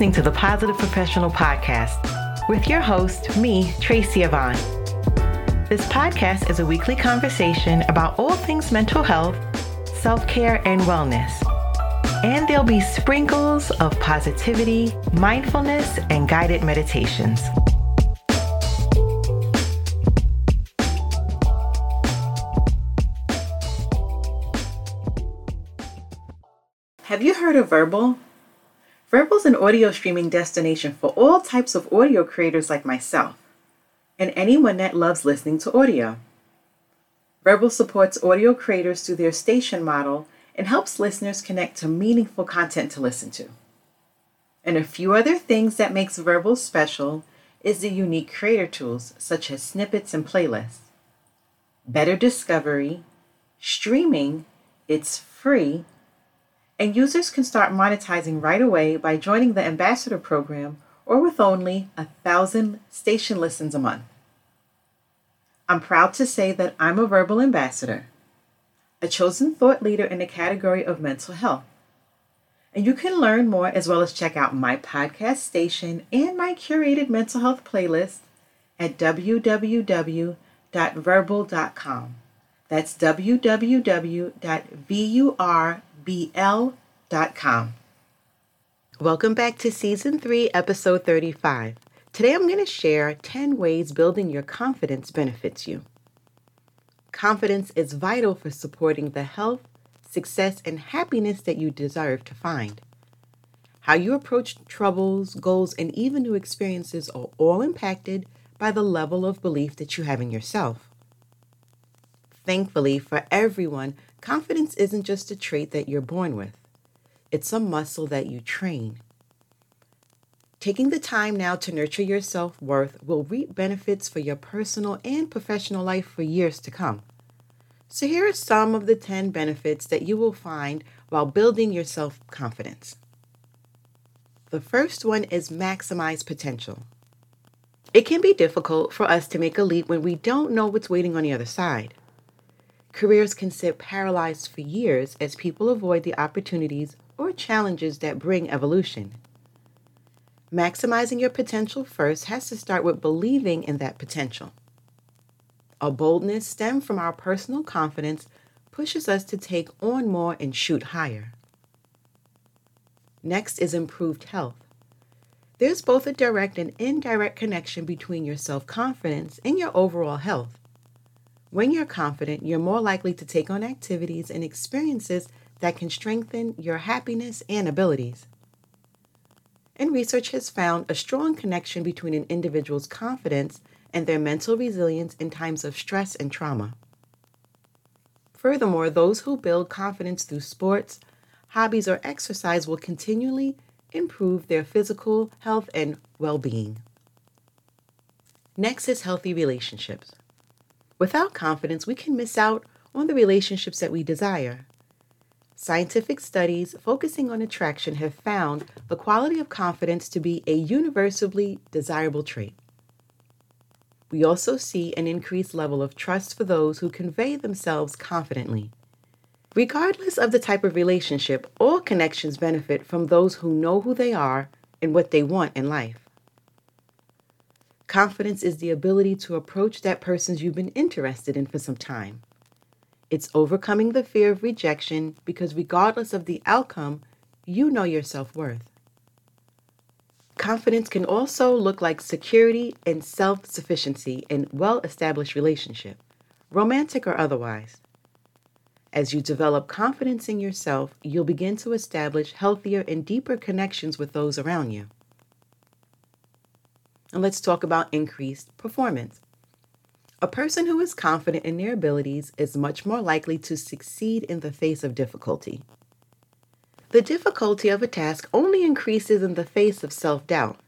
listening to the Positive Professional Podcast with your host, me, Tracy Yvonne. This podcast is a weekly conversation about all things mental health, self care, and wellness. And there'll be sprinkles of positivity, mindfulness, and guided meditations. Have you heard of Vurbl? Vurbl is an audio streaming destination for all types of audio creators like myself and anyone that loves listening to audio. Vurbl supports audio creators through their station model and helps listeners connect to meaningful content to listen to. And a few other things that makes Vurbl special is the unique creator tools such as snippets and playlists. Better discovery, streaming, it's free, and users can start monetizing right away by joining the Ambassador program or with only a thousand station listens a month. I'm proud to say that I'm a Vurbl ambassador, a chosen thought leader in the category of mental health. And you can learn more as well as check out my podcast station and my curated mental health playlist at www.vurbl.com. That's www.vurbl.com bl.com. Welcome back to Season 3, Episode 35. Today I'm going to share 10 ways building your confidence benefits you. Confidence is vital for supporting the health, success, and happiness that you deserve to find. How you approach troubles, goals, and even new experiences are all impacted by the level of belief that you have in yourself. Thankfully, for everyone, confidence isn't just a trait that you're born with, it's a muscle that you train. Taking the time now to nurture your self worth will reap benefits for your personal and professional life for years to come. So, here are some of the 10 benefits that you will find while building your self confidence. The first one is maximize potential. It can be difficult for us to make a leap when we don't know what's waiting on the other side. Careers can sit paralyzed for years as people avoid the opportunities or challenges that bring evolution. Maximizing your potential first has to start with believing in that potential. A boldness stemmed from our personal confidence pushes us to take on more and shoot higher. Next is improved health. There's both a direct and indirect connection between your self confidence and your overall health. When you're confident, you're more likely to take on activities and experiences that can strengthen your happiness and abilities. And research has found a strong connection between an individual's confidence and their mental resilience in times of stress and trauma. Furthermore, those who build confidence through sports, hobbies, or exercise will continually improve their physical health and well being. Next is healthy relationships. Without confidence, we can miss out on the relationships that we desire. Scientific studies focusing on attraction have found the quality of confidence to be a universally desirable trait. We also see an increased level of trust for those who convey themselves confidently. Regardless of the type of relationship, all connections benefit from those who know who they are and what they want in life. Confidence is the ability to approach that person you've been interested in for some time. It's overcoming the fear of rejection because, regardless of the outcome, you know your self worth. Confidence can also look like security and self sufficiency in well established relationship, romantic or otherwise. As you develop confidence in yourself, you'll begin to establish healthier and deeper connections with those around you. And let's talk about increased performance. A person who is confident in their abilities is much more likely to succeed in the face of difficulty. The difficulty of a task only increases in the face of self doubt,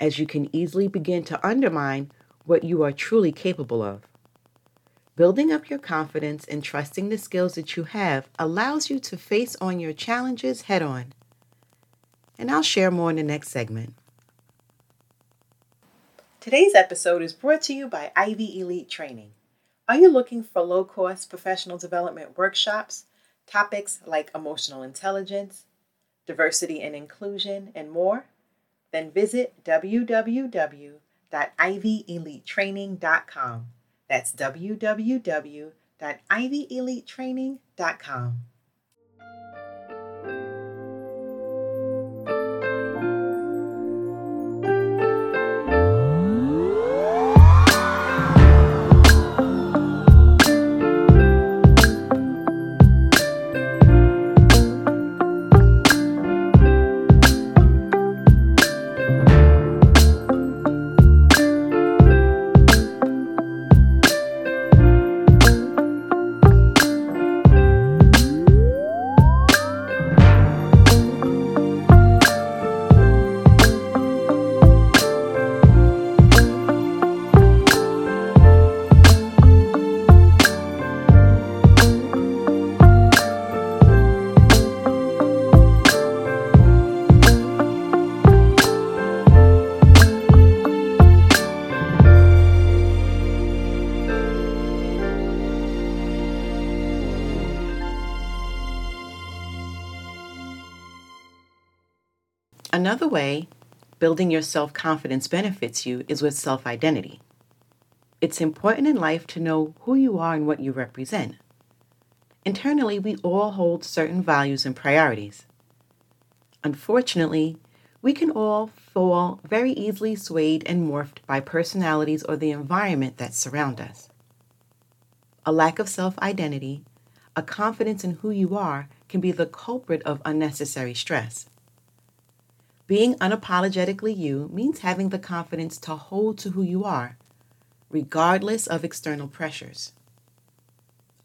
as you can easily begin to undermine what you are truly capable of. Building up your confidence and trusting the skills that you have allows you to face on your challenges head on. And I'll share more in the next segment. Today's episode is brought to you by Ivy Elite Training. Are you looking for low cost professional development workshops, topics like emotional intelligence, diversity and inclusion, and more, then visit www.ivyelitetraining.com. That's www.ivyelitetraining.com. Another way building your self confidence benefits you is with self identity. It's important in life to know who you are and what you represent. Internally, we all hold certain values and priorities. Unfortunately, we can all fall very easily swayed and morphed by personalities or the environment that surround us. A lack of self identity, a confidence in who you are, can be the culprit of unnecessary stress. Being unapologetically you means having the confidence to hold to who you are, regardless of external pressures.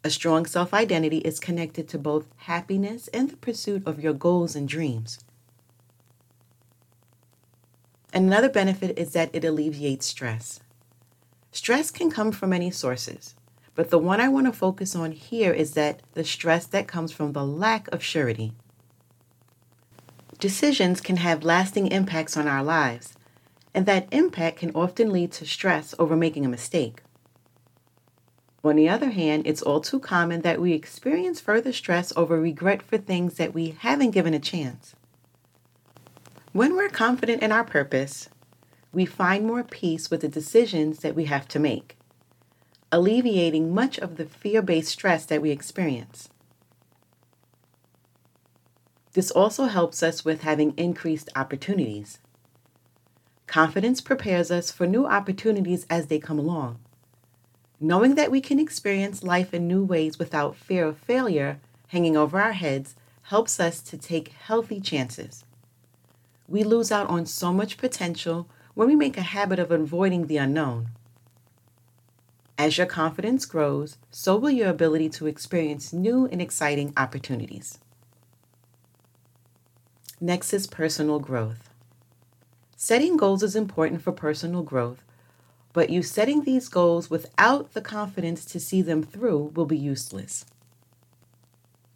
A strong self identity is connected to both happiness and the pursuit of your goals and dreams. Another benefit is that it alleviates stress. Stress can come from many sources, but the one I want to focus on here is that the stress that comes from the lack of surety. Decisions can have lasting impacts on our lives, and that impact can often lead to stress over making a mistake. On the other hand, it's all too common that we experience further stress over regret for things that we haven't given a chance. When we're confident in our purpose, we find more peace with the decisions that we have to make, alleviating much of the fear based stress that we experience. This also helps us with having increased opportunities. Confidence prepares us for new opportunities as they come along. Knowing that we can experience life in new ways without fear of failure hanging over our heads helps us to take healthy chances. We lose out on so much potential when we make a habit of avoiding the unknown. As your confidence grows, so will your ability to experience new and exciting opportunities. Next is personal growth. Setting goals is important for personal growth, but you setting these goals without the confidence to see them through will be useless.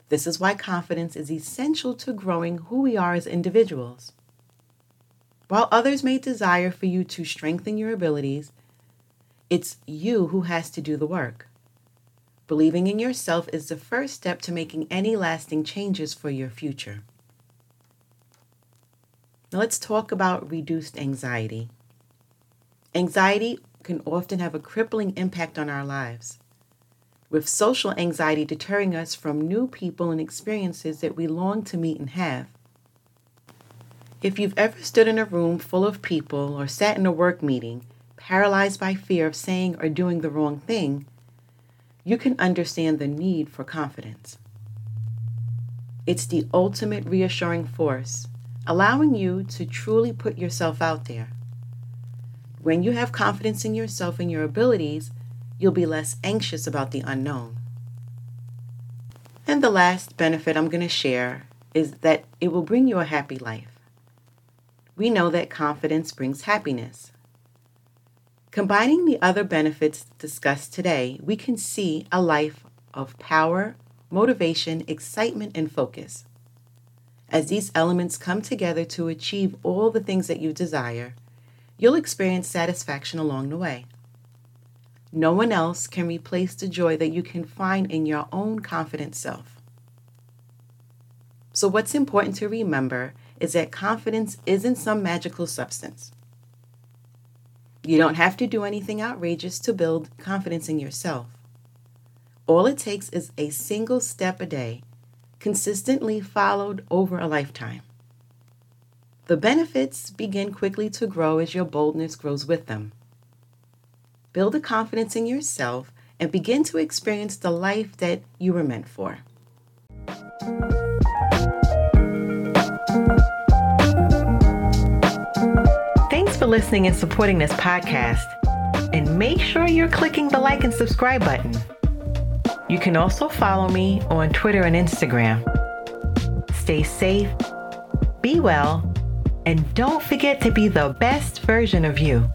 This is why confidence is essential to growing who we are as individuals. While others may desire for you to strengthen your abilities, it's you who has to do the work. Believing in yourself is the first step to making any lasting changes for your future. Now let's talk about reduced anxiety. Anxiety can often have a crippling impact on our lives, with social anxiety deterring us from new people and experiences that we long to meet and have. If you've ever stood in a room full of people or sat in a work meeting paralyzed by fear of saying or doing the wrong thing, you can understand the need for confidence. It's the ultimate reassuring force allowing you to truly put yourself out there. When you have confidence in yourself and your abilities, you'll be less anxious about the unknown. And the last benefit I'm going to share is that it will bring you a happy life. We know that confidence brings happiness. Combining the other benefits discussed today, we can see a life of power, motivation, excitement, and focus. As these elements come together to achieve all the things that you desire, you'll experience satisfaction along the way. No one else can replace the joy that you can find in your own confident self. So, what's important to remember is that confidence isn't some magical substance. You don't have to do anything outrageous to build confidence in yourself. All it takes is a single step a day, consistently followed over a lifetime. The benefits begin quickly to grow as your boldness grows with them. Build a confidence in yourself and begin to experience the life that you were meant for. Thanks for listening and supporting this podcast. And make sure you're clicking the like and subscribe button. You can also follow me on Twitter and Instagram. Stay safe, be well, and don't forget to be the best version of you.